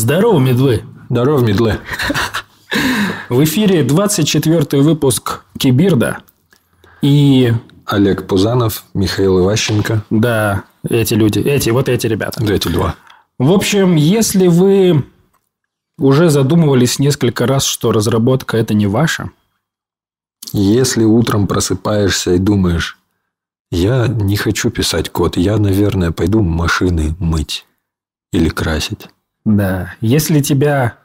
Здорово, медвы! Здорово, медлы. В эфире 24 выпуск Кибирда. И Олег Пузанов, Михаил Иващенко. да, эти люди, эти, вот эти ребята. Да, эти два. В общем, если вы уже задумывались несколько раз, что разработка это не ваша, Если утром просыпаешься и думаешь, я не хочу писать код, я, наверное, пойду машины мыть или красить. Да, если тебя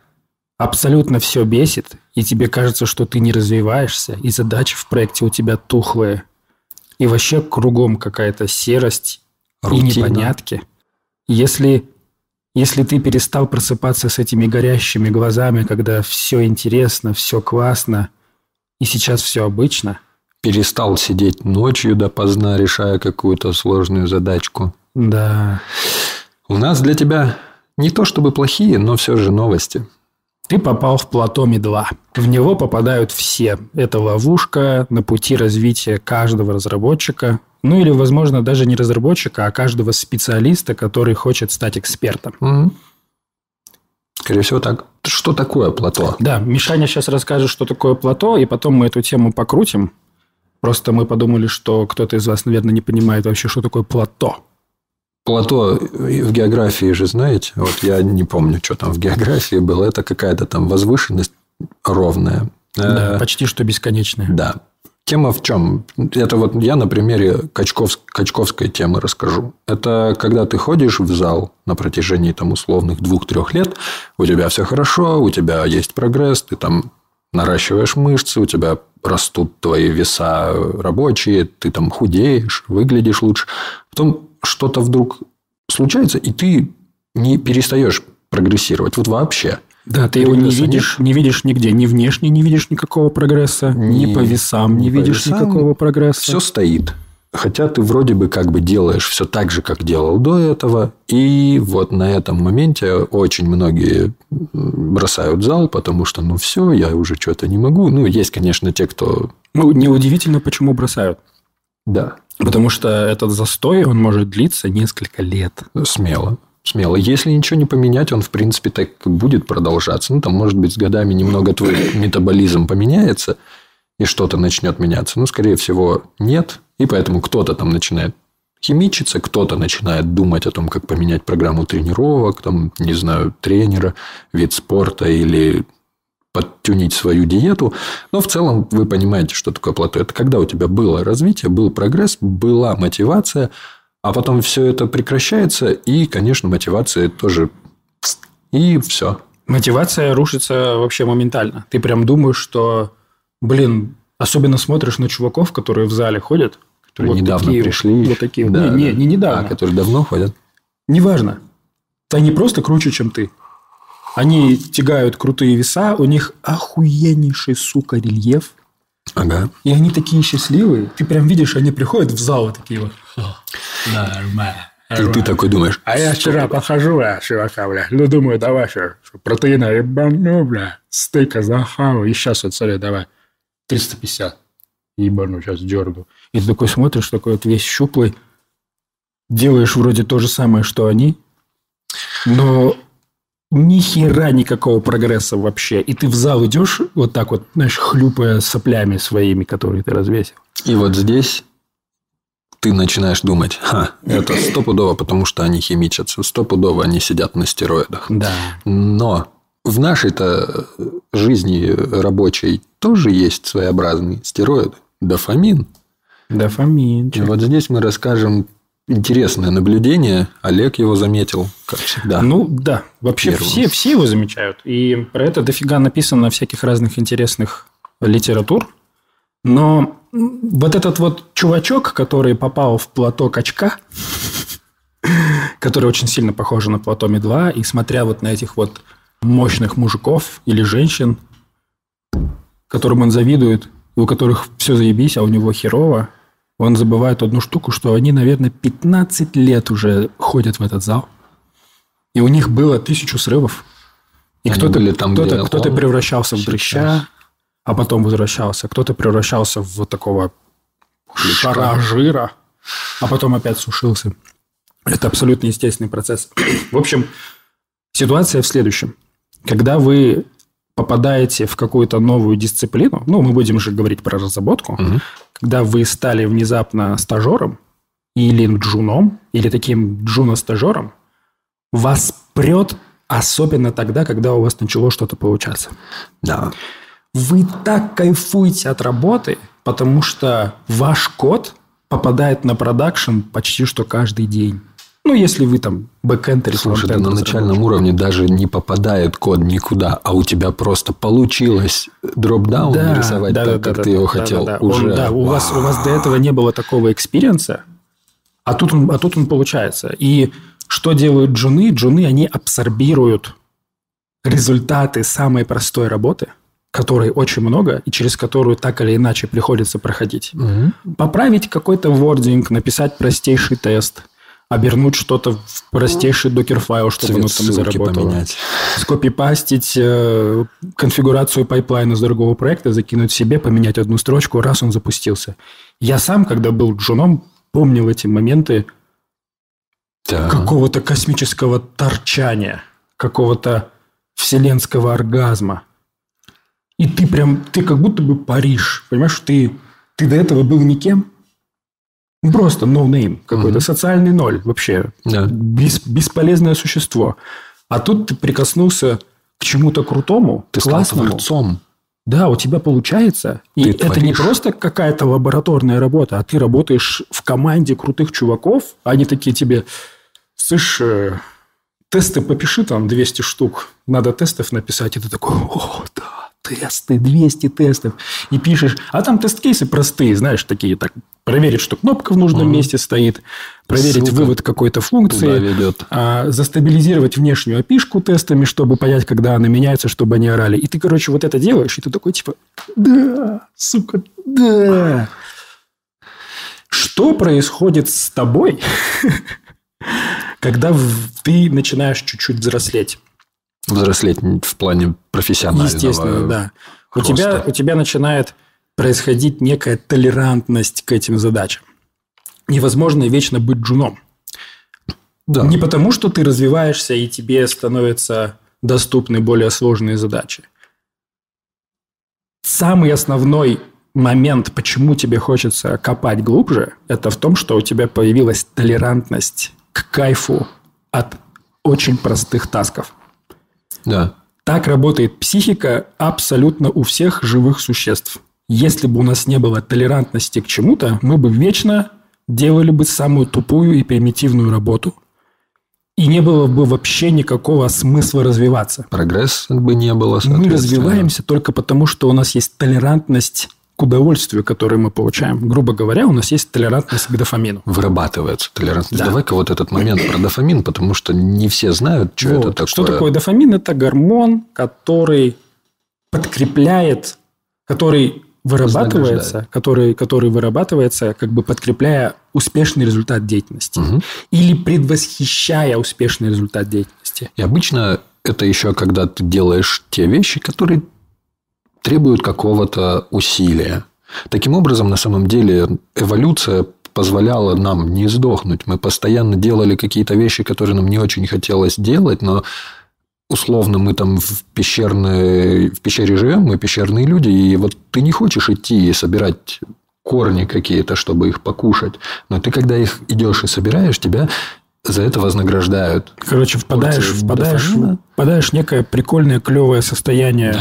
абсолютно все бесит, и тебе кажется, что ты не развиваешься, и задачи в проекте у тебя тухлые, и вообще кругом какая-то серость и Рутина. непонятки, если, если ты перестал просыпаться с этими горящими глазами, когда все интересно, все классно, и сейчас все обычно, Перестал сидеть ночью допоздна, решая какую-то сложную задачку. да, У нас для тебя не то чтобы плохие, но все же новости. Ты попал в плато Ми-2. В него попадают все. Это ловушка на пути развития каждого разработчика. Ну или, возможно, даже не разработчика, а каждого специалиста, который хочет стать экспертом. Мгм. Скорее всего, так. Что такое плато? Да, Мишаня сейчас расскажет, что такое плато, и потом мы эту тему покрутим. Просто мы подумали, что кто-то из вас, наверное, не понимает вообще, что такое плато. Плато в географии же знаете, вот я не помню, что там в географии было, это какая-то там возвышенность ровная. Да, Э, почти что бесконечное. Да. Тема в чем? Это вот я на примере Качков, Качковской темы расскажу. Это когда ты ходишь в зал на протяжении там условных двух-трех лет, у тебя все хорошо, у тебя есть прогресс, ты там наращиваешь мышцы, у тебя растут твои веса рабочие, ты там худеешь, выглядишь лучше. Потом что-то вдруг случается, и ты не перестаешь прогрессировать. Вот вообще. Да, ты его не видишь, не видишь нигде. Ни внешне не видишь никакого прогресса, ни, Ни- по весам не по видишь весам. никакого прогресса. Все стоит. Хотя ты вроде бы как бы делаешь все так же, как делал до этого. И вот на этом моменте очень многие бросают зал, потому что ну все, я уже что-то не могу. Ну, есть, конечно, те, кто... Ну, неудивительно, почему бросают. Да, Потому что этот застой, он может длиться несколько лет. смело. Смело. Если ничего не поменять, он, в принципе, так будет продолжаться. Ну, там, может быть, с годами немного твой метаболизм поменяется, и что-то начнет меняться. Ну, скорее всего, нет. И поэтому кто-то там начинает химичиться, кто-то начинает думать о том, как поменять программу тренировок, там, не знаю, тренера, вид спорта или подтюнить свою диету. Но в целом вы понимаете, что такое плато. Это когда у тебя было развитие, был прогресс, была мотивация, а потом все это прекращается, и, конечно, мотивация тоже... И все. Мотивация рушится вообще моментально. Ты прям думаешь, что, блин, особенно смотришь на чуваков, которые в зале ходят. Которые вот недавно такие пришли. Вот такие. Да, не, не, да. не недавно. А, которые давно ходят. Неважно. Они просто круче, чем ты. Они тягают крутые веса, у них охуеннейший, сука, рельеф. Ага. И они такие счастливые. Ты прям видишь, они приходят в зал такие вот. Нормально. И ты такой думаешь, А я вчера похожу, бля, чувака, бля. Ну, думаю, давай что, протеина ебану, бля. Стейка захаваю. И сейчас вот, смотри, давай. 350. Ебану, сейчас дергаю. И ты такой смотришь, такой вот весь щуплый. Делаешь вроде то же самое, что они. Но ни хера никакого прогресса вообще. И ты в зал идешь вот так вот, знаешь, хлюпая соплями своими, которые ты развесил. И вот здесь ты начинаешь думать, ха, это стопудово, потому что они химичатся, стопудово они сидят на стероидах. Да. Но в нашей-то жизни рабочей тоже есть своеобразные стероиды. Дофамин. Дофамин. И вот здесь мы расскажем интересное наблюдение. Олег его заметил, как всегда. Ну да, вообще Первым. все, все его замечают. И про это дофига написано всяких разных интересных литератур. Но вот этот вот чувачок, который попал в плато качка, который очень сильно похож на плато Ми-2, и смотря вот на этих вот мощных мужиков или женщин, которым он завидует, у которых все заебись, а у него херово, он забывает одну штуку, что они, наверное, 15 лет уже ходят в этот зал. И у них было тысячу срывов. И кто-то, кто-то, кто-то превращался в дрыща, а потом возвращался. Кто-то превращался в вот такого Ключка. шара жира, а потом опять сушился. Это абсолютно естественный процесс. В общем, Ситуация в следующем. Когда вы попадаете в какую-то новую дисциплину, ну, мы будем же говорить про разработку, Мгм. когда вы стали внезапно стажером или джуном, или таким джуно-стажером, вас прет особенно тогда, когда у вас начало что-то получаться. Да. Вы так кайфуете от работы, потому что ваш код попадает на продакшн почти что каждый день. Ну, если вы там backend или Слушай, да на начальном уровне даже не попадает код никуда, а у тебя просто получилось dropdown нарисовать так, как ты его хотел. да, да. Уже. Он- да, у вас, у вас до этого не было такого experience а, а тут, он, а тут он получается. И что делают джуны? Джуны, они абсорбируют результаты самой простой работы, которой очень много, и через которую так или иначе приходится проходить. Мгм. Поправить какой-то wording, написать простейший тест, обернуть что-то в простейший Dockerfile, чтобы Цвет оно там заработало поменять. скопипастить э, конфигурацию пайплайна с другого проекта, закинуть себе, поменять одну строчку, раз он запустился. Я сам, когда был джуном, помнил эти моменты Да. какого-то космического торчания, какого-то вселенского оргазма. И ты прям, ты как будто бы паришь. Понимаешь, ты, ты до этого был никем. Просто no name какой-то, Мгм. социальный ноль вообще. Да. Бес- бесполезное существо. А тут ты прикоснулся к чему-то крутому, Ты классному. творцом. Да, у тебя получается. И Ты это не творишь. просто какая-то лабораторная работа, а ты работаешь в команде крутых чуваков. Они такие тебе, слышь, э, тесты попиши там 200 штук. Надо тестов написать. И ты такой, о, да, тесты, 200 тестов. И пишешь. А там тест-кейсы простые, знаешь, такие, так, проверить, что кнопка в нужном Мгм. месте стоит, проверить Ссылка вывод какой-то функции, ведет. а, застабилизировать внешнюю опишку тестами, чтобы понять, когда она меняется, чтобы они орали. И ты, короче, вот это делаешь, и ты такой, типа, да, сука, да. Что происходит с тобой, когда ты начинаешь чуть-чуть взрослеть? Взрослеть в плане профессионального. Естественно, да. У тебя, у тебя начинает происходить некая толерантность к этим задачам. Невозможно вечно быть джуном. Да. Не потому, что ты развиваешься и тебе становятся доступны более сложные задачи. Самый основной момент, почему тебе хочется копать глубже, это в том, что у тебя появилась толерантность к кайфу от очень простых тасков. Да. Так работает психика абсолютно у всех живых существ. Если бы у нас не было толерантности к чему-то, мы бы вечно делали бы самую тупую и примитивную работу. И не было бы вообще никакого смысла развиваться. Прогресса бы не было, Мы развиваемся только потому, что у нас есть толерантность к удовольствию, которое мы получаем. Грубо говоря, у нас есть толерантность к дофамину. Вырабатывается толерантность. Да. Давай-ка вот этот момент про дофамин, потому что не все знают, что Вот. это такое. Что такое дофамин? Это гормон, который подкрепляет, который вырабатывается, который, который вырабатывается, как бы подкрепляя успешный результат деятельности. Мгм. Или предвосхищая успешный результат деятельности. И обычно это еще когда ты делаешь те вещи, которые требуют какого-то усилия. Таким образом, на самом деле, эволюция позволяла нам не сдохнуть. Мы постоянно делали какие-то вещи, которые нам не очень хотелось делать, но условно мы там в, пещерной, в пещере живем, мы пещерные люди, и вот ты не хочешь идти и собирать корни какие-то, чтобы их покушать, но ты когда их идешь и собираешь, тебя за это вознаграждают. Короче, впадаешь, Порции впадаешь, дофамина. впадаешь в некое прикольное, клевое состояние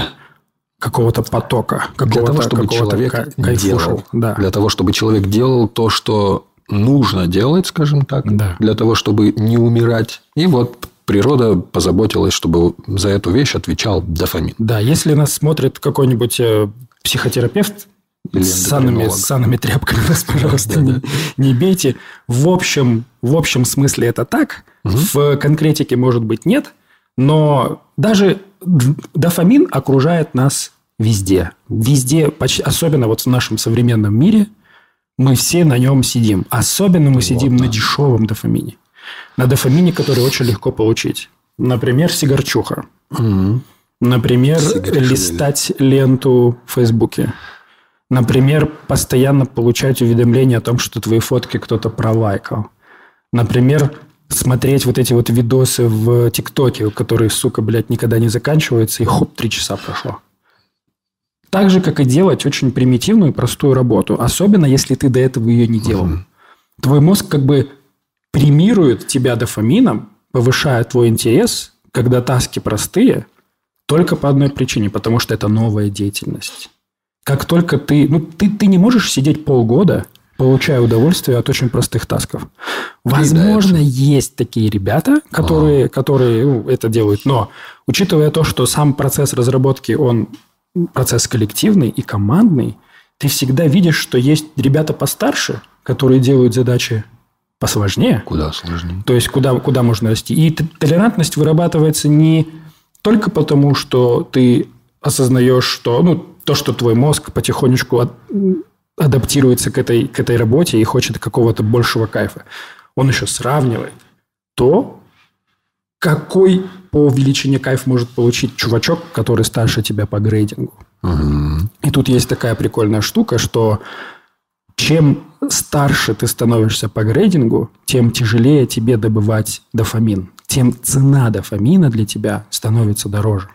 какого-то потока, Для какого-то, того, чтобы человек кай- кайфушел. делал. Да. Для того, чтобы человек делал то, что нужно делать, скажем так. Да. Для того, чтобы не умирать. И вот природа позаботилась, чтобы за эту вещь отвечал дофамин. Да, если нас смотрит какой-нибудь э, психотерапевт, с санными, с санными тряпками нас, пожалуйста, не, не бейте. В общем, в общем смысле это так. В конкретике, может быть, нет. Но даже дофамин окружает нас везде. Везде, почти, особенно вот в нашем современном мире, мы все на нем сидим. Особенно мы сидим на дешевом дофамине. На дофамине, который очень легко получить. Например, сигарчуха. Мгм. Например, Сигарешвили. листать ленту в Фейсбуке. Например, постоянно получать уведомления о том, что твои фотки кто-то пролайкал. Например, смотреть вот эти вот видосы в ТикТоке, которые, сука, блядь, никогда не заканчиваются, и хоп, три часа прошло. Так же, как и делать очень примитивную, простую работу. Особенно, если ты до этого ее не делал. Угу. Твой мозг как бы премирует тебя дофамином, повышая твой интерес, когда таски простые, только по одной причине, потому что это новая деятельность. Как только ты... Ну, ты, ты не можешь сидеть полгода, получая удовольствие от очень простых тасков. Возможно, есть такие ребята, которые, которые ну, это делают, но учитывая то, что сам процесс разработки, он процесс коллективный и командный, ты всегда видишь, что есть ребята постарше, которые делают задачи посложнее. Куда сложнее. То есть, куда, куда можно расти. И толерантность вырабатывается не только потому, что ты осознаешь, что ну, то, что твой мозг потихонечку от, адаптируется к этой, к этой работе и хочет какого-то большего кайфа. Он еще сравнивает то, какой по величине кайф может получить чувачок, который старше тебя по грейдингу. Угу. И тут есть такая прикольная штука, что чем старше ты становишься по грейдингу, тем тяжелее тебе добывать дофамин. Тем цена дофамина для тебя становится дороже.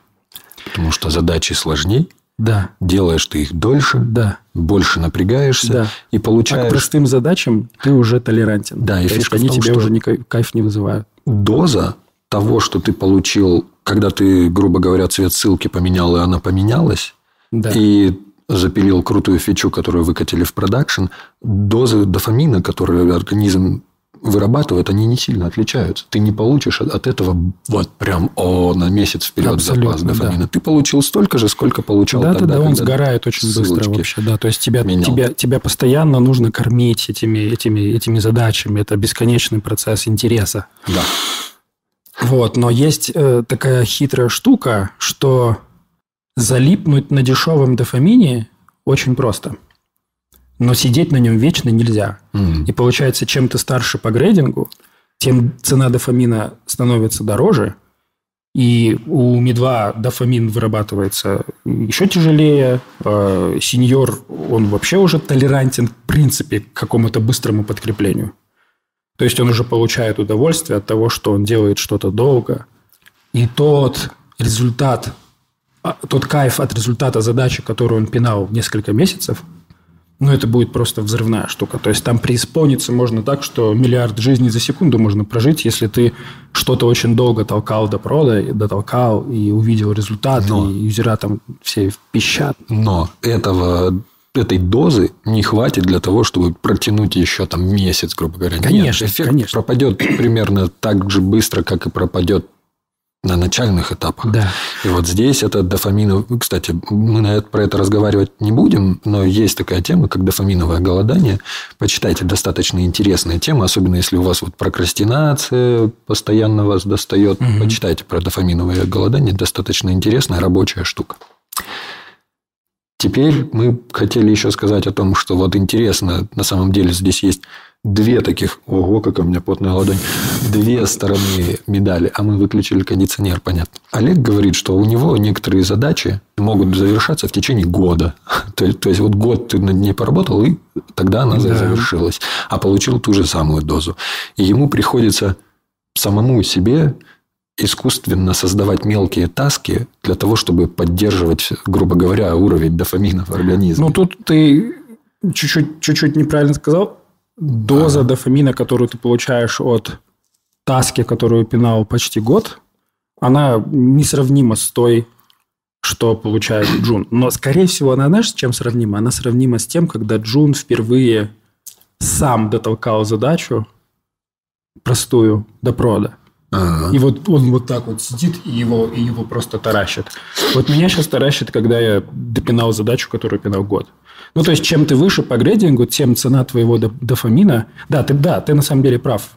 Потому что задачи сложнее. Да. Делаешь ты их дольше. Да. Больше напрягаешься. Да. И получаешь... А к простым задачам ты уже толерантен. Да, и То фишка есть, они том, тебе уже не кайф не вызывают. Доза того, что ты получил, когда ты, грубо говоря, цвет ссылки поменял, и она поменялась, да. и запилил крутую фичу, которую выкатили в продакшн, дозы дофамина, которые организм вырабатывает, они не сильно отличаются. Ты не получишь от этого вот прям о, на месяц вперед Абсолютно, запас дофамина. Да. Ты получил столько же, сколько получал да, тогда. Да, да, он сгорает очень быстро вообще. Да, то есть тебя, тебя, тебя постоянно нужно кормить этими, этими, этими задачами. Это бесконечный процесс интереса. Да. Вот, но есть э, такая хитрая штука, что залипнуть на дешевом дофамине очень просто. Но сидеть на нем вечно нельзя. Mm. И получается, чем ты старше по грейдингу, тем цена дофамина становится дороже. И у Ми-2 дофамин вырабатывается еще тяжелее. Э, сеньор, он вообще уже толерантен, в принципе, к какому-то быстрому подкреплению. То есть он уже получает удовольствие от того, что он делает что-то долго. И тот результат, а, тот кайф от результата задачи, которую он пинал несколько месяцев, ну, это будет просто взрывная штука. То есть там преисполниться можно так, что миллиард жизней за секунду можно прожить, если ты что-то очень долго толкал до прода, дотолкал и увидел результат, Но. и юзера там все пищат. Но этого этой дозы не хватит для того, чтобы протянуть еще там месяц, грубо говоря. Конечно, Нет, эффект конечно. пропадет примерно так же быстро, как и пропадет на начальных этапах. Да. И вот здесь это дофаминовое... Кстати, мы на это, про это разговаривать не будем, но есть такая тема, как дофаминовое голодание. Почитайте, достаточно интересная тема, особенно если у вас вот прокрастинация постоянно вас достает. Угу. Почитайте про дофаминовое голодание, достаточно интересная рабочая штука. Теперь мы хотели еще сказать о том, что вот интересно, на самом деле здесь есть две таких, ого, как у меня потная ладонь, две стороны медали, а мы выключили кондиционер, понятно. Олег говорит, что у него некоторые задачи могут завершаться в течение года. То, то есть, вот год ты над ней поработал, и тогда она да. завершилась. А получил ту же самую дозу. И ему приходится самому себе искусственно создавать мелкие таски для того, чтобы поддерживать, грубо говоря, уровень дофамина в организме. Ну, тут ты чуть-чуть, чуть-чуть неправильно сказал. Доза ага. дофамина, которую ты получаешь от таски, которую пинал почти год, она несравнима с той, что получает Джун. Но, скорее всего, она, знаешь, с чем сравнима? Она сравнима с тем, когда Джун впервые сам дотолкал задачу простую до прода. И вот он вот так вот сидит, и его, и его просто таращит. Вот меня сейчас таращит, когда я допинал задачу, которую пинал год. Ну, то есть, чем ты выше по грейдингу, тем цена твоего дофамина... Да, ты, да, ты на самом деле прав.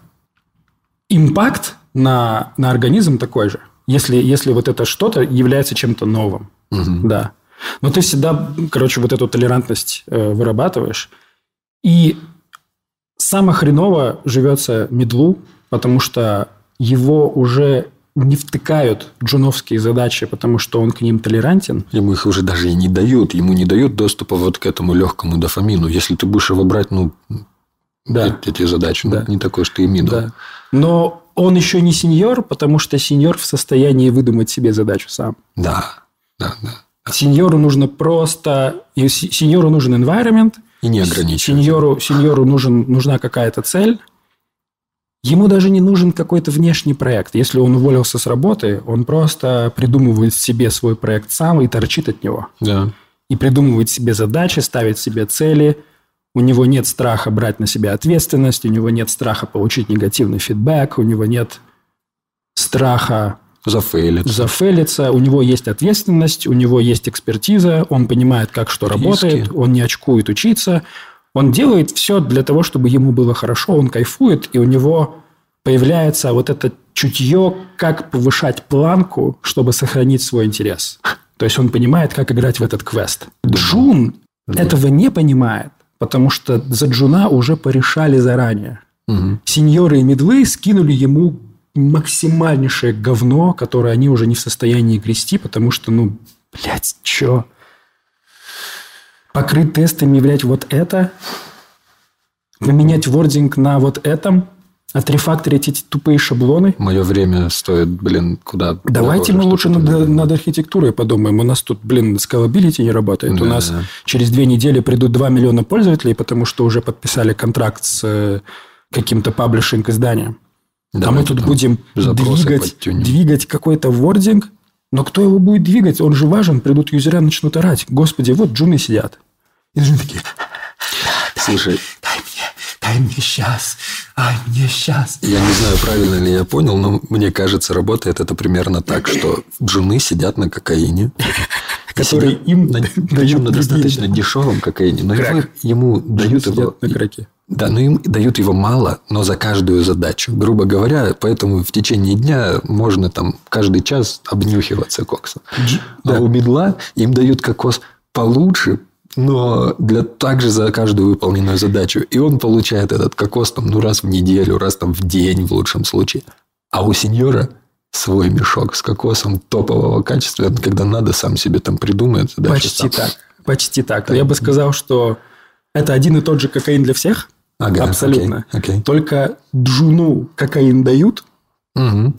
Импакт на, на организм такой же, если, если вот это что-то является чем-то новым. Угу. Да. Но ты всегда, короче, вот эту толерантность э, вырабатываешь. И самое хреново живется медлу, потому что его уже не втыкают джуновские задачи, потому что он к ним толерантен. Ему их уже даже и не дают. Ему не дают доступа вот к этому легкому дофамину. Если ты будешь его брать, ну, Да. эти задачи. Ну, Да. Не такой, что и middle. Да. Но он еще не сеньор, потому что сеньор в состоянии выдумать себе задачу сам. Да, да, да. Сеньору нужно просто... Сеньору нужен environment, И не ограничивать. Сеньору, сеньору нужен, нужна какая-то цель. Ему даже не нужен какой-то внешний проект. Если он уволился с работы, он просто придумывает себе свой проект сам и торчит от него. Да. И придумывает себе задачи, ставит себе цели. У него нет страха брать на себя ответственность, у него нет страха получить негативный фидбэк, у него нет страха Зафейлиться. зафейлиться, у него есть ответственность, у него есть экспертиза, он понимает, как что Риски. работает, он не очкует учиться, он делает все для того, чтобы ему было хорошо, он кайфует, и у него появляется вот это чутье, как повышать планку, чтобы сохранить свой интерес. То есть он понимает, как играть в этот квест. Джун этого не понимает, потому что за Джуна уже порешали заранее Мгм. сеньоры и мидлы скинули ему максимальнейшее говно, которое они уже не в состоянии грести, потому что, ну, блядь, чё? Покрыть тестами, блядь, вот это? Поменять wording на вот этом? Отрефакторить эти тупые шаблоны? Мое время стоит, блин, куда Давайте дороже, мы лучше над, над архитектурой подумаем. У нас тут, блин, scalability не работает. У Да, нас да. через две недели придут 2 миллиона пользователей, потому что уже подписали контракт с э, каким-то паблишинг-изданием. Да, а мы тут будем двигать, подтюнем. двигать какой-то вординг. Но кто его будет двигать? Он же важен. Придут юзера, начнут орать. Господи, вот джуны сидят. И джуны такие, Слушай, дай мне, дай мне сейчас, ай, мне сейчас. я не знаю, правильно ли я понял, но мне кажется, работает это примерно так, что джуны сидят на кокаине. Который им на, дают причем на достаточно дешевом кокаине, но ему дают его... на краке. Да, но им дают его мало, но за каждую задачу. Грубо говоря, поэтому в течение дня можно там каждый час обнюхиваться коксом. А да. у медла им дают кокос получше, но для также за каждую выполненную задачу. И он получает этот кокос там, ну, раз в неделю, раз там в день в лучшем случае. А у сеньора свой мешок с кокосом топового качества, когда надо, сам себе там придумает. Почти сам. так. Почти так. Я бы сказал, что это один и тот же кокаин для всех. Ага, Абсолютно. окей, окей. Только джуну кокаин дают, Мгм.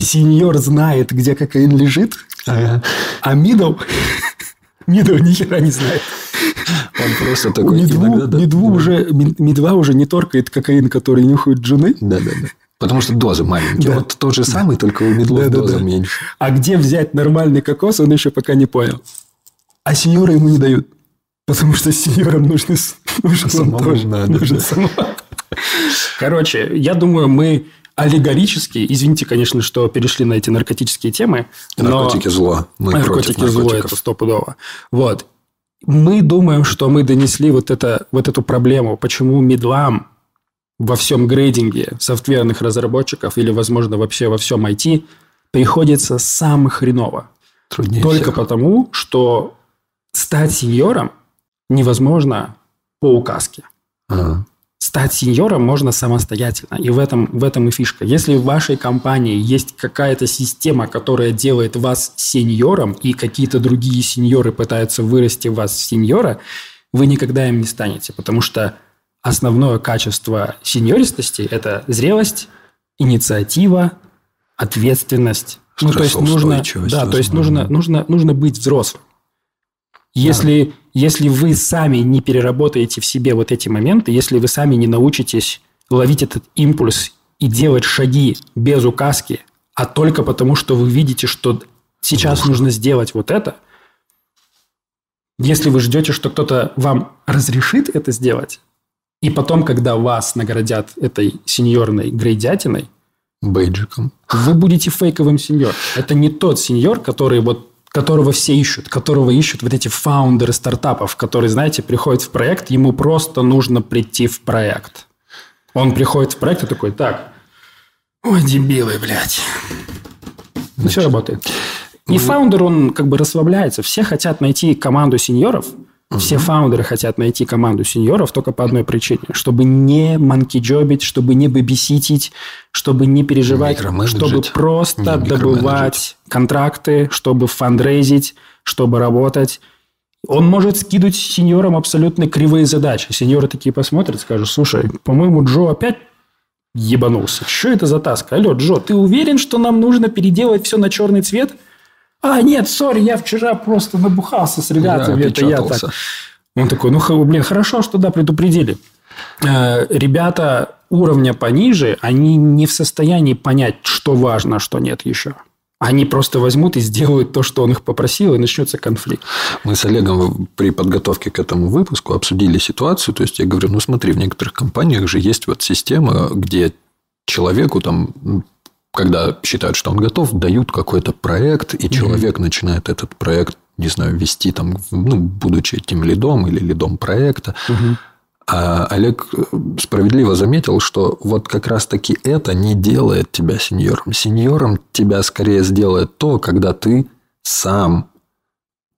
сеньор знает, где кокаин лежит, Ага. а мидл, мидл ни хера не знает. Он просто такой мидлу, иногда... да, мидлу да. уже, мид- мидла уже не торкает кокаин, который нюхают джуны. Да, да, да. Потому что дозы маленькие. Да. Вот тот же самый, только у мидлов Да, да, доза да. меньше. А где взять нормальный кокос, он еще пока не понял. А сеньора ему не дают. Потому что сеньорам нужны, нужен Самому тоже. надо, нужен. Короче, я думаю, мы аллегорически, извините, конечно, что перешли на эти наркотические темы, но Наркотики зло. Мы наркотики зло, это стопудово. Вот. Мы думаем, что мы донесли вот, это, вот эту проблему, почему медлам во всем грейдинге софтверных разработчиков или, возможно, вообще во всем IT приходится самое хреново. Труднее Только всех. потому, что стать сеньором невозможно по указке. Ага. Стать сеньором можно самостоятельно. И в этом, в этом и фишка. Если в вашей компании есть какая-то система, которая делает вас сеньором, и какие-то другие сеньоры пытаются вырасти вас в сеньора, вы никогда им не станете. Потому что основное качество сеньористости – это зрелость, инициатива, ответственность. Ну, то есть нужно, да, то есть нужно, нужно, нужно быть взрослым. Если, если вы сами не переработаете в себе вот эти моменты, если вы сами не научитесь ловить этот импульс и делать шаги без указки, а только потому, что вы видите, что сейчас нужно сделать вот это, если вы ждете, что кто-то вам разрешит это сделать, и потом, когда вас наградят этой сеньорной грейдятиной, Бейджиком. вы будете фейковым сеньор. Это не тот сеньор, который вот которого все ищут, которого ищут вот эти фаундеры стартапов, которые, знаете, приходят в проект, ему просто нужно прийти в проект. Он приходит в проект и такой, так, ой, дебилы, блядь. И все работает. И фаундер, он как бы расслабляется. Все хотят найти команду сеньоров, все фаундеры хотят найти команду сеньоров только по одной причине. Чтобы не манкиджобить, чтобы не бэбиситить, чтобы не переживать, чтобы просто Не добывать контракты, чтобы фандрейзить, чтобы работать. Он может скидывать сеньорам абсолютно кривые задачи. Сеньоры такие посмотрят, скажут, слушай, по-моему, Джо опять ебанулся. Что это за таска? Алло, Джо, ты уверен, что нам нужно переделать все на черный цвет? А, нет, сори, я вчера просто набухался с ребятами. Да, это я так. Он такой, ну, блин, хорошо, что да, предупредили. Э, Ребята уровня пониже, они не в состоянии понять, что важно, а что нет еще. Они просто возьмут и сделают то, что он их попросил, и начнется конфликт. Мы с Олегом при подготовке к этому выпуску обсудили ситуацию. То есть, я говорю, ну смотри, в некоторых компаниях же есть вот система, где человеку там, м, когда считают, что он готов, дают какой-то проект, и человек начинает этот проект, не знаю, вести там, ну, будучи этим лидом или лидом проекта. А Олег э, справедливо заметил, что вот как раз-таки это не делает тебя сеньором. Сеньором тебя скорее сделает то, когда ты сам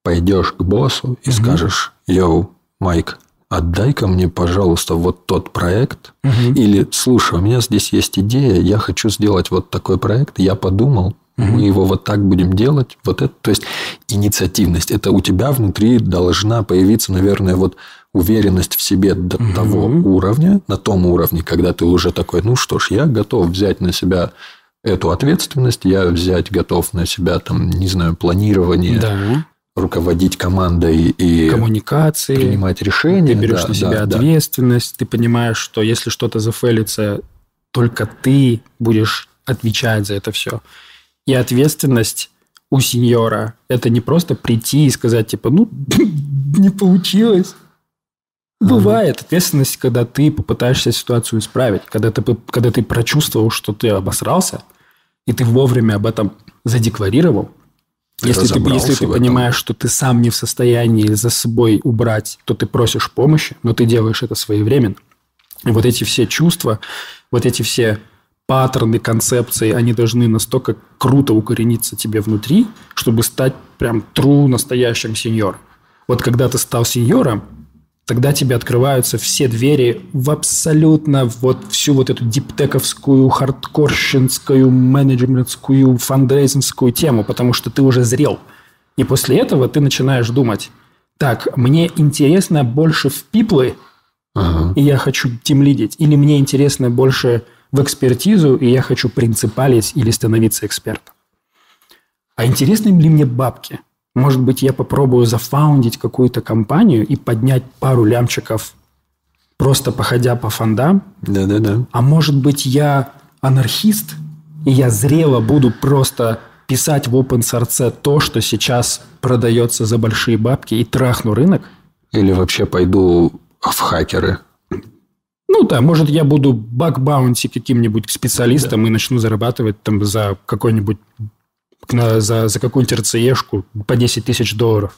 пойдешь к боссу и скажешь, йоу, Майк, отдай-ка мне, пожалуйста, вот тот проект. Или, слушай, у меня здесь есть идея, я хочу сделать вот такой проект, я подумал, мы его вот так будем делать. Вот это, то есть инициативность. Это у тебя внутри должна появиться, наверное, вот уверенность в себе до того уровня, на том уровне, когда ты уже такой, ну что ж, я готов взять на себя эту ответственность, я взять готов на себя, там, не знаю, планирование, Да. Руководить командой и Коммуникации. принимать решения. Ты берешь Да, на себя да, да. ответственность, ты понимаешь, что если что-то зафейлится, только ты будешь отвечать за это все. И ответственность у сеньора – это не просто прийти и сказать, типа, ну, не получилось. Бывает ответственность, когда ты попытаешься ситуацию исправить, когда ты, когда ты прочувствовал, что ты обосрался, и ты вовремя об этом задекларировал. Если ты, если ты понимаешь, что ты сам не в состоянии за собой убрать, то ты просишь помощи, но ты делаешь это своевременно. И вот эти все чувства, вот эти все паттерны, концепции, они должны настолько круто укорениться тебе внутри, чтобы стать прям true настоящим сеньором. Вот когда ты стал сеньором, тогда тебе открываются все двери в абсолютно вот всю вот эту диптековскую, хардкорщинскую, менеджментскую, фандрейзинскую тему, потому что ты уже зрел. И после этого ты начинаешь думать, так, мне интересно больше в пиплы, Ага. и я хочу тимлидить, или мне интересно больше в экспертизу, и я хочу принципалить или становиться экспертом. А интересны ли мне бабки? Может быть, я попробую зафаундить какую-то компанию и поднять пару лямчиков, просто походя по фондам? Да-да-да. А может быть, я анархист, и я зрело буду просто писать в open source то, что сейчас продается за большие бабки, и трахну рынок? Или вообще пойду в хакеры. Ну да, может, я буду баг-баунти каким-нибудь специалистом и начну зарабатывать там за какой-нибудь на- за, за какую-нибудь РЦЕшку по 10 тысяч долларов.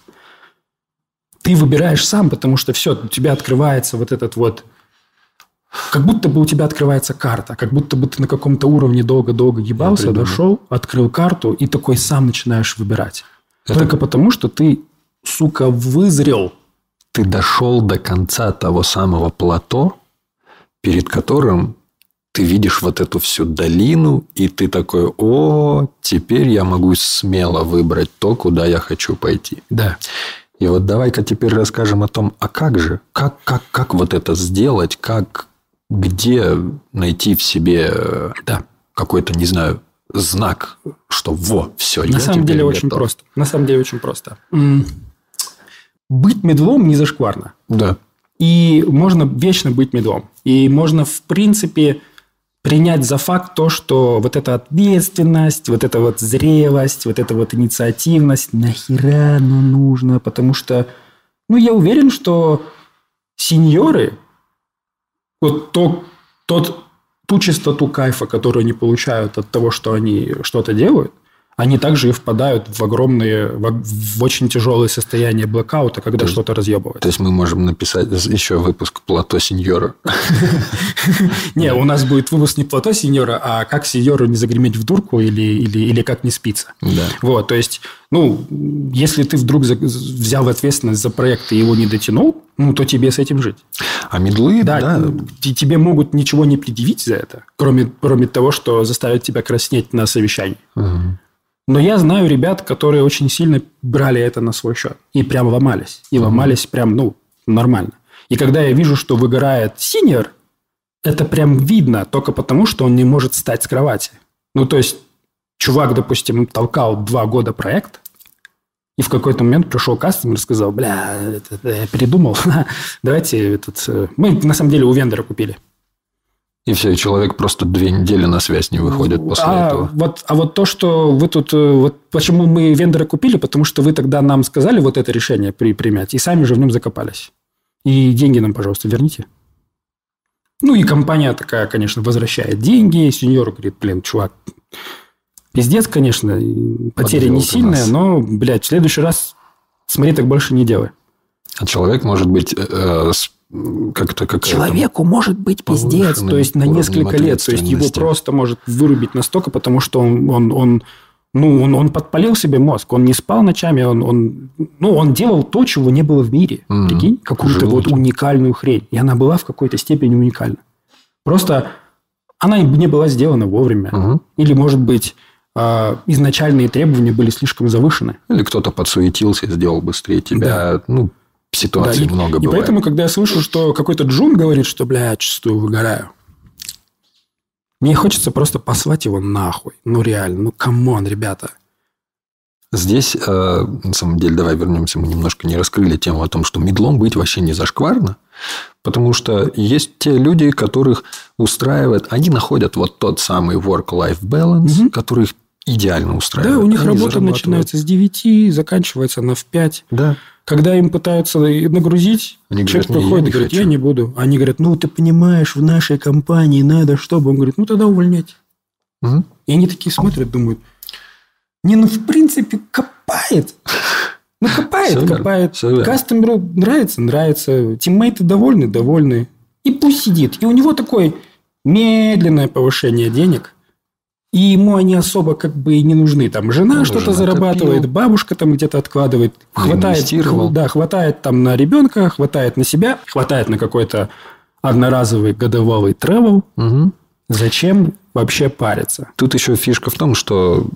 Ты выбираешь сам, потому что все, у тебя открывается вот этот вот... Как будто бы у тебя открывается карта, как будто бы ты на каком-то уровне долго-долго ебался, дошел, открыл карту и такой сам начинаешь выбирать. Это- Только потому, что ты, сука, вызрел. Ты дошел до конца того самого плато, перед которым ты видишь вот эту всю долину, и ты такой, о, теперь я могу смело выбрать то, куда я хочу пойти. Да. И вот давай-ка теперь расскажем о том, а как же, как, как, как вот это сделать, как, где найти в себе э, Да. какой-то, не знаю, знак, что во, все, На самом деле очень просто. На самом деле очень просто. Быть медлом не зашкварно. Да. И можно вечно быть медлом. И можно, в принципе, принять за факт то, что вот эта ответственность, вот эта вот зрелость, вот эта вот инициативность, нахера оно нужно? Потому что, ну, я уверен, что сеньоры, вот то, тот, ту частоту кайфа, которую они получают от того, что они что-то делают, они также и впадают в огромные, в, в очень тяжелое состояние блокаута, когда что-то разъебывает. То есть мы можем написать еще выпуск плато сеньора. Не, у нас будет выпуск не плато сеньора, а как сеньору не загреметь в дурку или, или, или как не спиться. Да. Вот, то есть, ну, если ты вдруг взял ответственность за проект и его не дотянул, ну, то тебе с этим жить. А медлы, Да, тебе могут ничего не предъявить за это, кроме, кроме того, что заставят тебя краснеть на совещании. Но я знаю ребят, которые очень сильно брали это на свой счет. И прям ломались. И ломались прям, ну, нормально. И когда я вижу, что выгорает синьор, это прям видно только потому, что он не может встать с кровати. Ну, то есть, чувак, допустим, толкал два года проект, и в какой-то момент пришел кастомер и сказал, бля, это, это, я передумал, давайте этот... э, Мы, на самом деле, у вендора купили. И все, и человек просто две недели на связь не выходит после а, этого. Вот, а вот то, что вы тут... э, Вот почему мы вендора купили, потому что вы тогда нам сказали вот это решение при, принять, и сами же в нем закопались. И деньги нам, пожалуйста, верните. Ну, и компания такая, конечно, возвращает деньги. Сеньор говорит, блин, чувак, пиздец, конечно, потеря Подвел не сильная, нас. но, блядь, в следующий раз смотри, так больше не делай. А человек может быть э, с- как-то как Человеку может быть пиздец, то есть на несколько лет. То есть его просто может вырубить настолько, потому что он, он, он, ну, он, он подпалил себе мозг, он не спал ночами, он, он, ну, он делал то, чего не было в мире. Мгм. Прикинь, какую-то вот уникальную хрень. И она была в какой-то степени уникальна. Просто она не была сделана вовремя. Мгм. Или, может быть, а, изначальные требования были слишком завышены. Или кто-то подсуетился и сделал быстрее тебя. Ну, ситуаций Да, и- много и, бывает. поэтому, когда я слышу, что какой-то Джун говорит, что, бля, я чувствую, выгораю. Мне хочется просто послать его нахуй. Ну, реально. Ну, come on, ребята. Здесь, э, на самом деле, давай вернемся, мы немножко не раскрыли тему о том, что мидлом быть вообще не зашкварно, потому что есть те люди, которых устраивает, они находят вот тот самый work-life balance, Мгм. который их идеально устраивает. Да, у них Они работа начинается с 9, заканчивается она в 5. Да. Когда им пытаются нагрузить, Они человек говорят, «Не, я приходит и говорит, хочу». я не буду. Они говорят, ну, ты понимаешь, в нашей компании надо, чтобы... Он говорит, ну, тогда увольняйте. Мгм. И они такие смотрят, думают, не, ну, в принципе, копает. Ну, копает, верно, копает. Кастомеру нравится, нравится. Тиммейты довольны, довольны. И пусть сидит. И у него такое медленное повышение денег. И ему они особо как бы и не нужны. Там жена Он что-то зарабатывает, накопил. бабушка там где-то откладывает. Хватает, да, хватает там на ребенка, хватает на себя, хватает на какой-то одноразовый годовалый тревел. Мгм. Зачем вообще париться? Тут еще фишка в том, что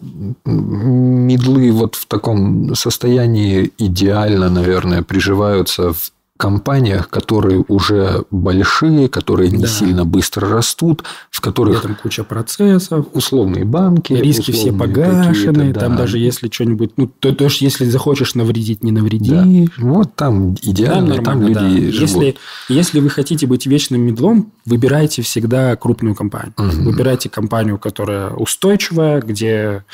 медлы вот в таком состоянии идеально, наверное, приживаются в компаниях, которые уже большие, которые не Да. сильно быстро растут, в которых этом куча процессов, условные банки, риски все условные погашены, какие-то, там да. даже если что-нибудь, ну, то, то есть если захочешь навредить, не Да. навредишь. Вот там идеально, там, да. люди живут. Если, если вы хотите быть вечным медлом, выбирайте всегда крупную компанию. Мгм. Выбирайте компанию, которая устойчивая, где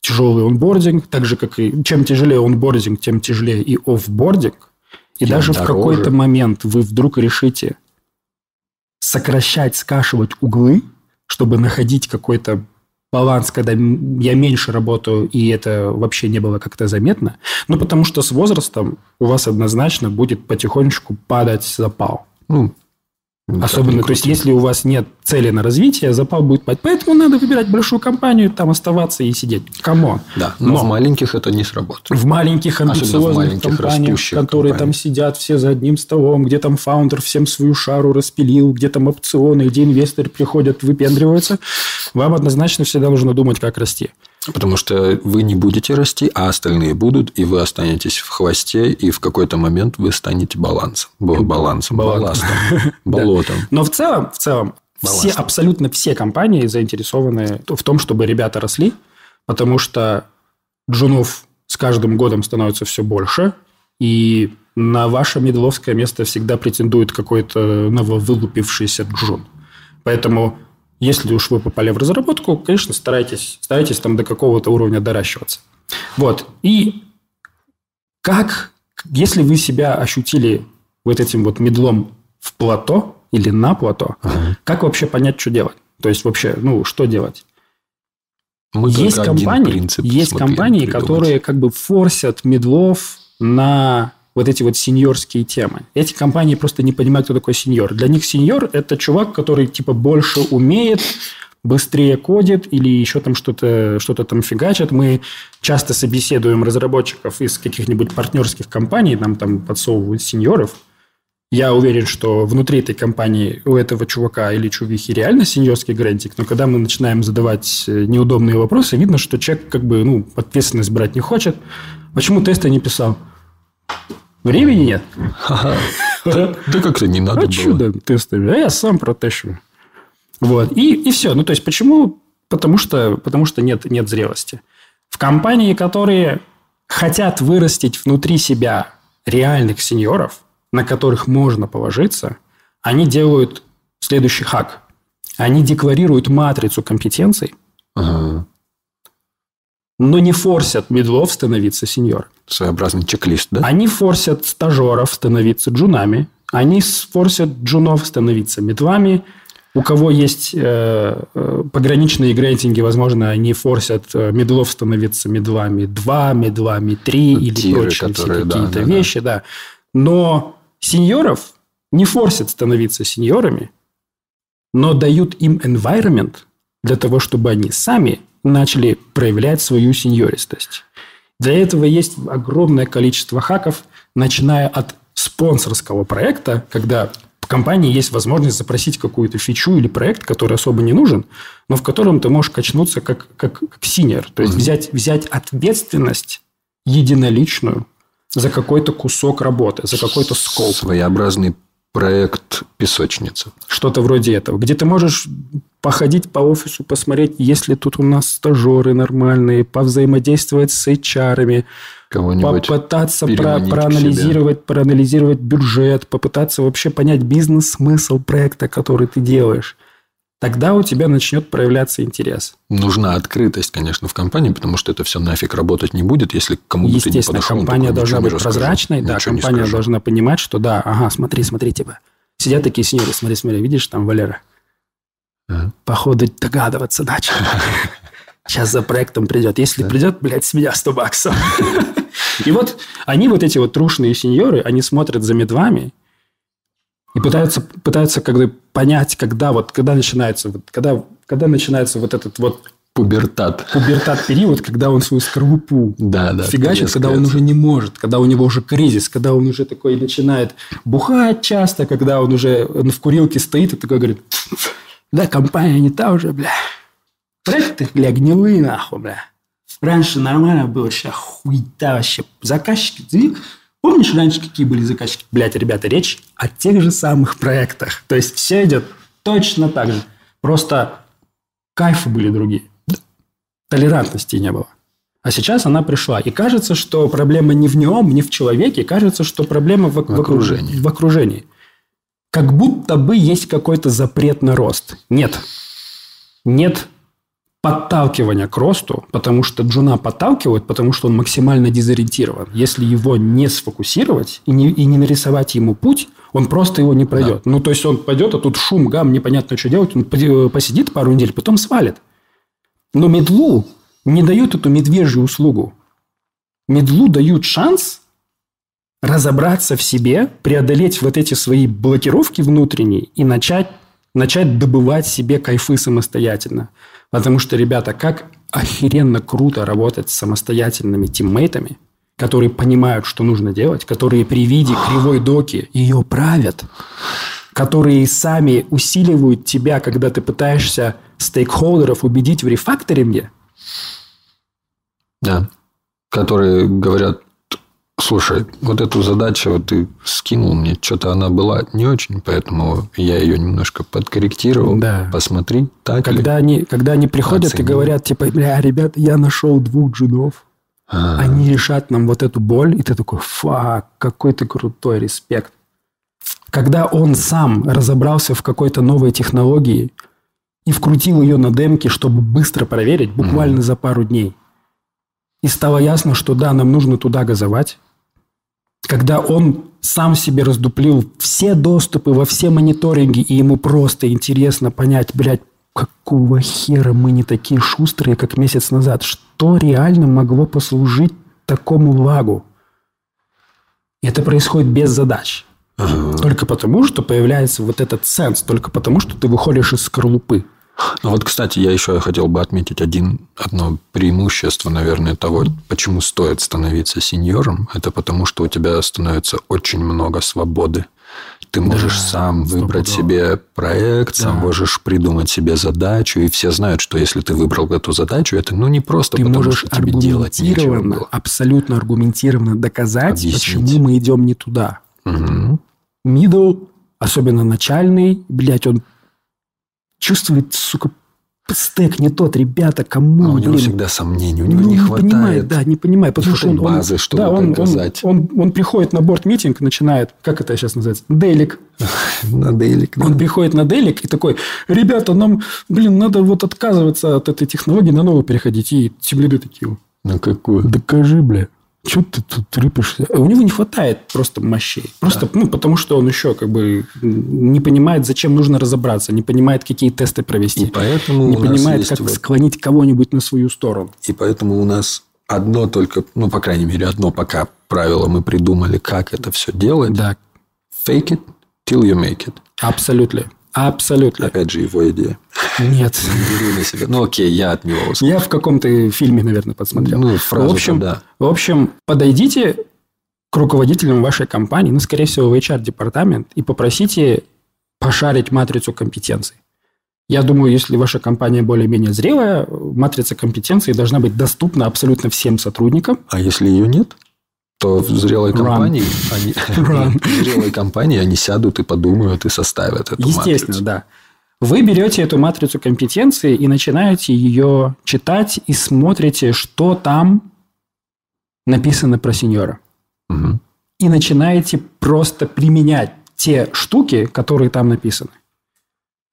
тяжелый онбординг, так же, как и... Чем тяжелее онбординг, тем тяжелее и offboarding. И Тем даже в дороже. какой-то момент вы вдруг решите сокращать, скашивать углы, чтобы находить какой-то баланс, когда я меньше работаю, и это вообще не было как-то заметно. Ну, потому что с возрастом у вас однозначно будет потихонечку падать запал. Ну, как Особенно, то есть, если у вас нет цели на развитие, запал будет падать. Поэтому надо выбирать большую компанию, там оставаться и сидеть. Come on. Да, но, Но- в маленьких это не сработает. В маленьких Особенно в амбициозных маленьких компаниях, которые там компаниях. сидят все за одним столом, где там фаундер всем свою шару распилил, где там опционы, где инвесторы приходят, выпендриваются, вам однозначно всегда нужно думать, как расти. Потому что вы не будете расти, а остальные будут, и вы останетесь в хвосте, и в какой-то момент вы станете балансом. Балансом, Балансом. балластом, болотом. Но в целом, в целом, все, абсолютно все компании заинтересованы в том, чтобы ребята росли, потому что джунов с каждым годом становится все больше, и на ваше медловское место всегда претендует какой-то нововылупившийся джун. Поэтому, если уж вы попали в разработку, конечно, старайтесь, старайтесь там до какого-то уровня доращиваться. Вот. И как, если вы себя ощутили вот этим вот медлом в плато или на плато, Ага. как вообще понять, что делать? То есть вообще, ну, что делать? Мы есть компании, есть компании, придумать. которые как бы форсят медлов на вот эти вот сеньорские темы. Эти компании просто не понимают, кто такой сеньор. Для них сеньор – это чувак, который типа больше умеет, быстрее кодит или еще там что-то что там фигачит. Мы часто собеседуем разработчиков из каких-нибудь партнерских компаний, нам там подсовывают сеньоров. Я уверен, что внутри этой компании у этого чувака или чувихи реально сеньорский грантик, но когда мы начинаем задавать э, неудобные вопросы, видно, что человек как бы ну, ответственность брать не хочет. Почему тесты не писал? Времени нет. Да как-то не надо А чудо тестами. А я сам протещу. Вот. И, и все. Ну, то есть, почему? Потому что, потому что нет, нет зрелости. В компании, которые хотят вырастить внутри себя реальных сеньоров, на которых можно положиться, они делают следующий хак. Они декларируют матрицу компетенций, Ага. Но не форсят медлов становиться сеньором. Своеобразный чек-лист, да? Они форсят стажеров становиться джунами, они форсят джунов становиться медлами. У кого есть э, э, пограничные грейтинги, возможно, они форсят э, медлов становиться медлами 2, медлами 3 или Тиры, прочие все которые, да, какие-то да, да. вещи. Да. Но сеньоров не форсят становиться сеньорами, но дают им environment для того, чтобы они сами начали проявлять свою сеньористость. Для этого есть огромное количество хаков, начиная от спонсорского проекта, когда в компании есть возможность запросить какую-то фичу или проект, который особо не нужен, но в котором ты можешь качнуться как, как, как синер. То есть взять, взять ответственность единоличную за какой-то кусок работы, за какой-то скоп. Своеобразный проект песочницы. Что-то вроде этого. Где ты можешь походить по офису, посмотреть, есть ли тут у нас стажеры нормальные, повзаимодействовать с HR, попытаться про- проанализировать, проанализировать бюджет, попытаться вообще понять бизнес-смысл проекта, который ты делаешь. Тогда у тебя начнет проявляться интерес. Нужна открытость, конечно, в компании, потому что это все нафиг работать не будет, если к кому бы ты не Естественно, подошел. он компания должна «Ничего не быть расскажу, прозрачной, да, компания скажу». должна понимать, что да, ага, смотри, смотри, типа. Сидят такие сеньоры, смотри, смотри, видишь, там Валера. Ага. Походу догадываться начал. Сейчас за проектом придет. Если придет, блядь, с меня 100 баксов. И вот они, вот эти вот трушные сеньоры, они смотрят за медвами и пытаются, пытаются как бы понять, когда вот, когда начинается, вот, когда, когда начинается вот этот вот Пубертат. пубертат период, когда он свою скорлупу Да, да. фигачит, когда он уже не может, когда у него уже кризис, когда он уже такой начинает бухать часто, когда он уже он в курилке стоит и такой говорит, да, компания не та уже, бля. Проекты, бля, гнилые нахуй, бля. Раньше нормально было, сейчас хуйта вообще. Заказчики, ты помнишь раньше какие были заказчики? Блядь, ребята, речь о тех же самых проектах. То есть все идет точно так же. Просто кайфы были другие. Толерантности не было. А сейчас она пришла. И кажется, что проблема не в нем, не в человеке. Кажется, что проблема в, В окружении. в окружении. Как будто бы есть какой-то запрет на рост. Нет. Нет подталкивания к росту, потому что Джуна подталкивают, потому что он максимально дезориентирован. Если его не сфокусировать и не, и не нарисовать ему путь, он просто его не пройдет. Ну, то есть, он пойдет, а тут шум, гам, непонятно, что делать. Он поди- посидит пару недель, потом свалит. Но мидлу не дают эту медвежью услугу. Мидлу дают шанс разобраться в себе, преодолеть вот эти свои блокировки внутренние и начать, начать добывать себе кайфы самостоятельно. Потому что, ребята, как охеренно круто работать с самостоятельными тиммейтами, которые понимают, что нужно делать, которые при виде кривой доки ее правят, которые сами усиливают тебя, когда ты пытаешься стейкхолдеров убедить в рефакторинге, Да. Которые говорят, слушай, вот эту задачу вот ты скинул мне, что-то она была не очень, поэтому я ее немножко подкорректировал. Да. Посмотри, так ли. когда они, когда они приходят и Оцениваю. говорят, типа, бля, ребята, я нашел двух джунов, А, они решат нам вот эту боль, и ты такой, фак, какой ты крутой, респект. Когда он сам разобрался в какой-то новой технологии и вкрутил ее на демке, чтобы быстро проверить, буквально за пару дней, и стало ясно, что да, нам нужно туда газовать, когда он сам себе раздуплил все доступы во все мониторинги, и ему просто интересно понять, блядь, какого хера мы не такие шустрые, как месяц назад? Что реально могло послужить такому лагу? И это происходит без задач. Только потому, что появляется вот этот сенс, только потому, что ты выходишь из скорлупы. Ну вот, кстати, я еще хотел бы отметить один, одно преимущество, наверное, того, почему стоит становиться сеньором. Это потому, что у тебя становится очень много свободы. Ты можешь Да, сам выбрать стопудово. себе проект, сам Да. можешь придумать себе задачу, и все знают, что если ты выбрал эту задачу, это ну не просто Ты потому, можешь что тебе делать нечего было. абсолютно аргументированно доказать, Объяснить. почему мы идем не туда. Мгм. Middle, особенно начальный, блядь, он чувствует, сука, стек не тот, ребята, кому, А у него блин, всегда сомнения, у него ну, не, хватает. понимает, да, не понимает, потому не что он, хватает он- базы, чтобы да, он, он, доказать. он, он приходит на борт-митинг, начинает, как это сейчас называется, делик. Надо или к- Он приходит на делик и такой, ребята, нам, блин, надо вот отказываться от этой технологии, на новую переходить. И тимлиды такие, на какую? докажи, бля. Что ты тут рыпаешься? У него не хватает просто мощей. Просто, ну, потому что он еще как бы не понимает, зачем нужно разобраться, не понимает, какие тесты провести. И поэтому не понимает, как вот- склонить кого-нибудь на свою сторону. И поэтому у нас одно только, ну, по крайней мере, одно пока правило мы придумали, как это все делать. Да, Fake it till you make it. абсолютно. Абсолютно. Опять же, его идея. Нет. Не на себя. Ну, окей, я от него услышал. Я в каком-то фильме, наверное, подсмотрел. Ну, фразу-то в общем, да. В общем, подойдите к руководителям вашей компании, ну, скорее всего, в HR-департамент, и попросите пошарить матрицу компетенций. Я думаю, если ваша компания более-менее зрелая, матрица компетенций должна быть доступна абсолютно всем сотрудникам. А если ее нет, то в зрелой Run. компании они, Run. в зрелой компании они сядут и подумают и составят эту Естественно, матрицу. да. Вы берете эту матрицу компетенций и начинаете ее читать и смотрите, что там написано про сеньора. Мгм. и начинаете просто применять те штуки, которые там написаны.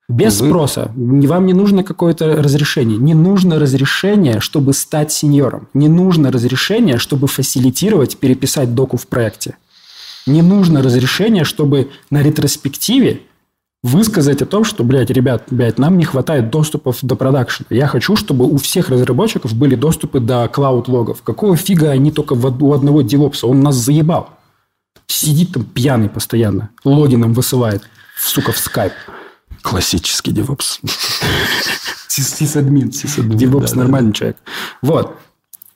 Без Вы- спроса. Вам не нужно какое-то разрешение. Не нужно разрешение, чтобы стать сеньором. Не нужно разрешение, чтобы фасилитировать, переписать доку в проекте. Не нужно разрешение, чтобы на ретроспективе высказать о том, что, блядь, ребят, блядь, нам не хватает доступов до продакшена. Я хочу, чтобы у всех разработчиков были доступы до клауд-логов. Какого фига они только у одного девопса? Он нас заебал. Сидит там пьяный постоянно. Логином высылает, сука, в скайп. Классический. Сис- Сисадмин. Девопс нормальный человек. Вот.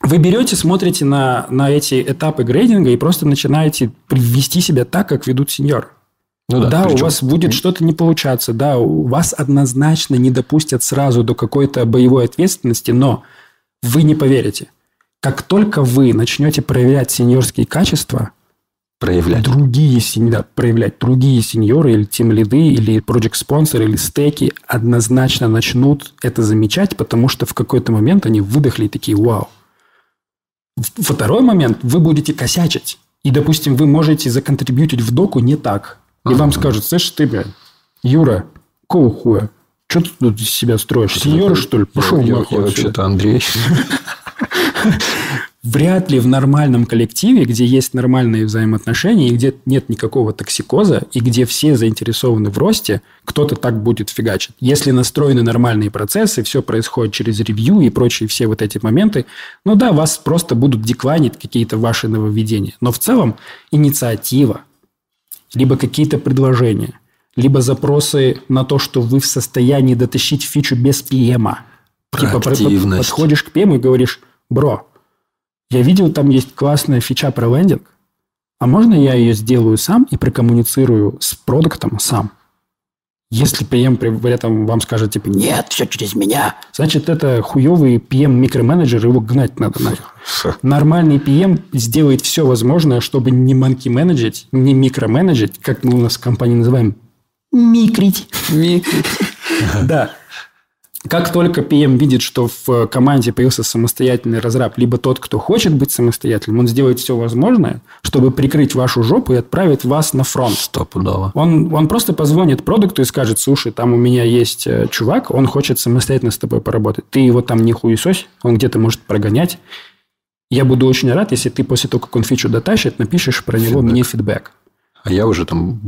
Вы берете, смотрите на, на эти этапы грейдинга и просто начинаете вести себя так, как ведут сеньор. Ну Да, у причем- вас будет что-то не получаться, да, у вас однозначно не допустят сразу до какой-то боевой ответственности, но вы не поверите. Как только вы начнете проверять сеньорские качества, проявлять. другие да, проявлять другие сеньоры или тем лиды, или project спонсоры или стеки однозначно начнут это замечать, потому что в какой-то момент они выдохли и такие «Вау». Второй момент – вы будете косячить. И, допустим, вы можете законтрибьютить в доку не так. И вам скажут, слышь, ты, блядь, Юра, какого хуя? Что ты тут из себя строишь? Сеньор, что ли? Пошел я, я- нахуй я отсюда». вообще-то Андрей. Вряд ли в нормальном коллективе, где есть нормальные взаимоотношения, и где нет никакого токсикоза, и где все заинтересованы в росте, кто-то так будет фигачить. Если настроены нормальные процессы, все происходит через ревью и прочие все вот эти моменты, ну да, вас просто будут декланить какие-то ваши нововведения. Но в целом инициатива, либо какие-то предложения, либо запросы на то, что вы в состоянии дотащить фичу без PM. Типа подходишь к PM и говоришь, бро, я видел, там есть классная фича про лендинг, а можно я ее сделаю сам и прокоммуницирую с продуктом сам? Если PM при этом вам скажет, типа, нет, все через меня, значит, это хуевый PM-микроменеджер, его гнать надо нахер. Нормальный PM сделает все возможное, чтобы не манки-менеджить, не микроменеджить, как мы у нас в компании называем, микрить. Да. Как только PM видит, что в команде появился самостоятельный разраб, либо тот, кто хочет быть самостоятельным, он сделает все возможное, чтобы прикрыть вашу жопу и отправить вас на фронт. Стопудово. Он, он просто позвонит продукту и скажет, слушай, там у меня есть э, чувак, он хочет самостоятельно с тобой поработать. Ты его там не хуесось, он где-то может прогонять. Я буду очень рад, если ты после того, как он фичу дотащит, напишешь про него Фидбэк. мне фидбэк. А я уже там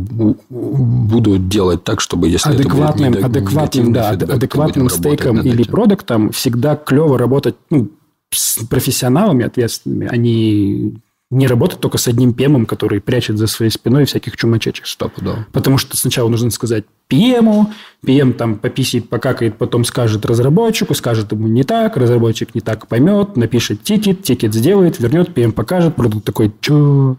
буду делать так, чтобы если адекватным, это будет адекватным, да, фидбэк, адекватным стейком или этим. продуктом всегда клево работать ну, с профессионалами ответственными, а не, работать только с одним пемом, который прячет за своей спиной всяких чумачечих. Стопудово. Потому что сначала нужно сказать PM, PM там пописит, покакает, потом скажет разработчику, скажет ему не так, разработчик не так поймет, напишет тикет, тикет сделает, вернет, PM покажет, продукт такой, чё?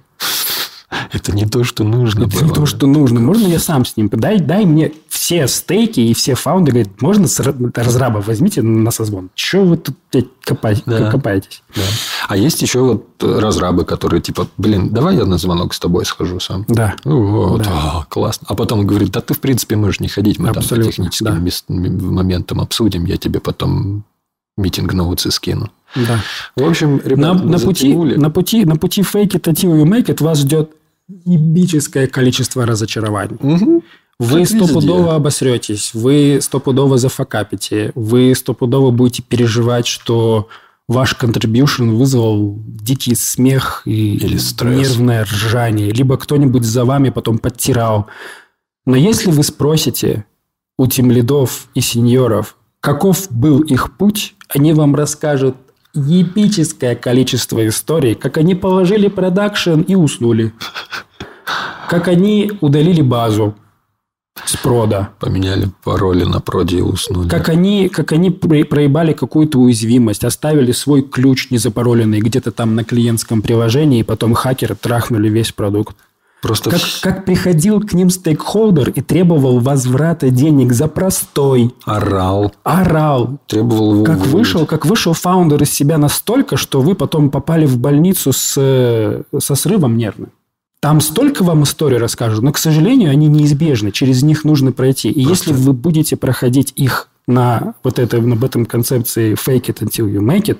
Это не то, что нужно Это было. не то, что нужно. Можно я сам с ним? Дай, дай мне все стейки и все фаунды. Говорит, можно с ра- разраба возьмите на созвон. Че вы тут копать- Да. копаетесь? Да. А есть еще вот разрабы, которые типа, блин, давай я на звонок с тобой схожу сам. Да. Ну вот, Да. а, классно. А потом говорит, да ты, в принципе, можешь не ходить, мы там Абсолютно, по техническим да. моментам обсудим, я тебе потом митинг ноутсы скину. Да. В общем, На, ребята, мы на пути, на, пути, на пути fake it until you make it вас ждет ебическое количество разочарований. Мгм. Вы Как везде. стопудово обосретесь, вы стопудово зафакапите, вы стопудово будете переживать, что ваш contribution вызвал дикий смех и Или стресс. нервное ржание, либо кто-нибудь за вами потом подтирал. Но если вы спросите у тимлидов и сеньоров, каков был их путь, они вам расскажут эпическое количество историй, как они положили продакшн и уснули. Как они удалили базу с прода. Поменяли пароли на проде и уснули. Как они, как они про- проебали какую-то уязвимость, оставили свой ключ незапароленный где-то там на клиентском приложении, и потом хакеры трахнули весь продукт. Просто Как, как приходил к ним стейкхолдер и требовал возврата денег за простой, орал, орал, требовал его как вышел, как вышел фаундер из себя настолько, что вы потом попали в больницу с, э, со срывом нервным. Там столько вам историй расскажут, но, к сожалению, они неизбежны, через них нужно пройти. И Просто- если вы будете проходить их на вот это, об этом концепции fake it until you make it,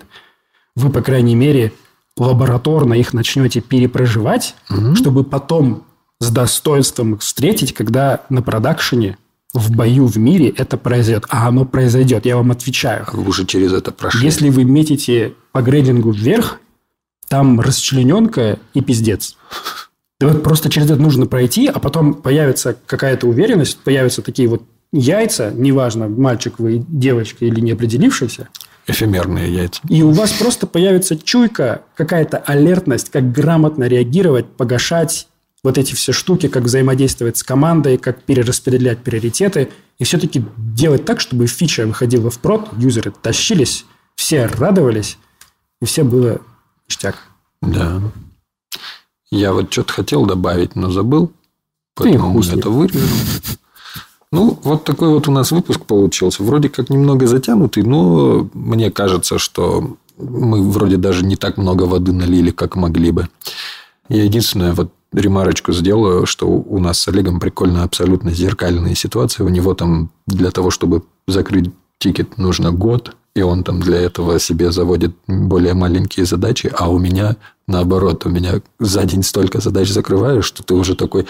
вы, по крайней мере, лабораторно их начнете перепроживать, чтобы потом с достоинством их встретить, когда на продакшене в бою в мире это произойдет. А оно произойдет, я вам отвечаю. Вы уже через это прошли. Если вы метите по грейдингу вверх, там расчлененка и пиздец. И вот просто через это нужно пройти, а потом появится какая-то уверенность, появятся такие вот яйца, неважно, мальчик вы, девочка или не определившийся, Эфемерные яйца. и у вас просто появится чуйка, какая-то алертность, как грамотно реагировать, погашать вот эти все штуки, как взаимодействовать с командой, как перераспределять приоритеты, и все-таки делать так, чтобы фича выходила в прод, юзеры тащились, все радовались, и все было ништяк. Да. Я вот что-то хотел добавить, но забыл. Ты Поэтому ним. это вырежем. Ну, вот такой вот у нас выпуск получился. Вроде как немного затянутый, но мне кажется, что мы вроде даже не так много воды налили, как могли бы. Я единственное, вот ремарочку сделаю, что у нас с Олегом прикольно абсолютно зеркальные ситуации. У него там для того, чтобы закрыть тикет, нужно год, и он там для этого себе заводит более маленькие задачи, а у меня наоборот, у меня за день столько задач закрываешь, что ты уже такой,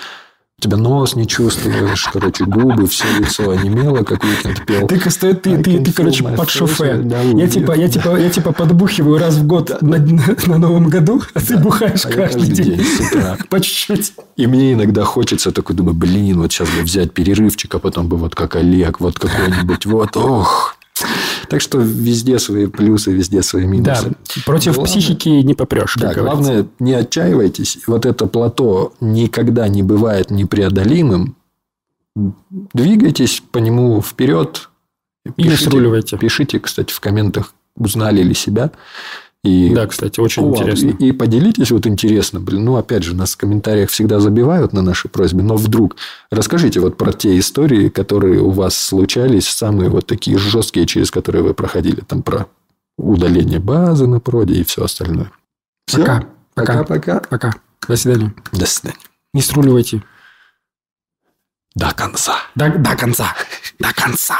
тебя нос не чувствуешь, короче, губы, все лицо онемело, как уикенд пел. Ты, ты, ты, ты, ты, короче, под шофе. now. Я типа, я, типа, я типа подбухиваю раз в год на, на- Новом году, а ты бухаешь а каждый день. день с утра. По чуть-чуть. И мне иногда хочется такой, думаю, блин, вот сейчас бы взять перерывчик, а потом бы вот как Олег, вот какой-нибудь, вот, ох. Так что везде свои плюсы, везде свои Да, минусы. против Главное- психики не попрешь. Да, главное, не отчаивайтесь. Вот это плато никогда не бывает непреодолимым. Двигайтесь по нему вперед. Или сруливайте. Пишите, кстати, в комментах, узнали ли себя. И Да, кстати, очень вот, интересно. И, и поделитесь, вот интересно, блин, ну, опять же, нас в комментариях всегда забивают на наши просьбы, но вдруг расскажите вот про те истории, которые у вас случались, самые вот такие жесткие, через которые вы проходили, там про удаление базы на проде и все остальное. Всё? Пока. Пока. Пока-пока. Пока. До свидания. До свидания. Не сруливайте. До конца. До, до конца. До конца.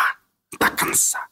До конца.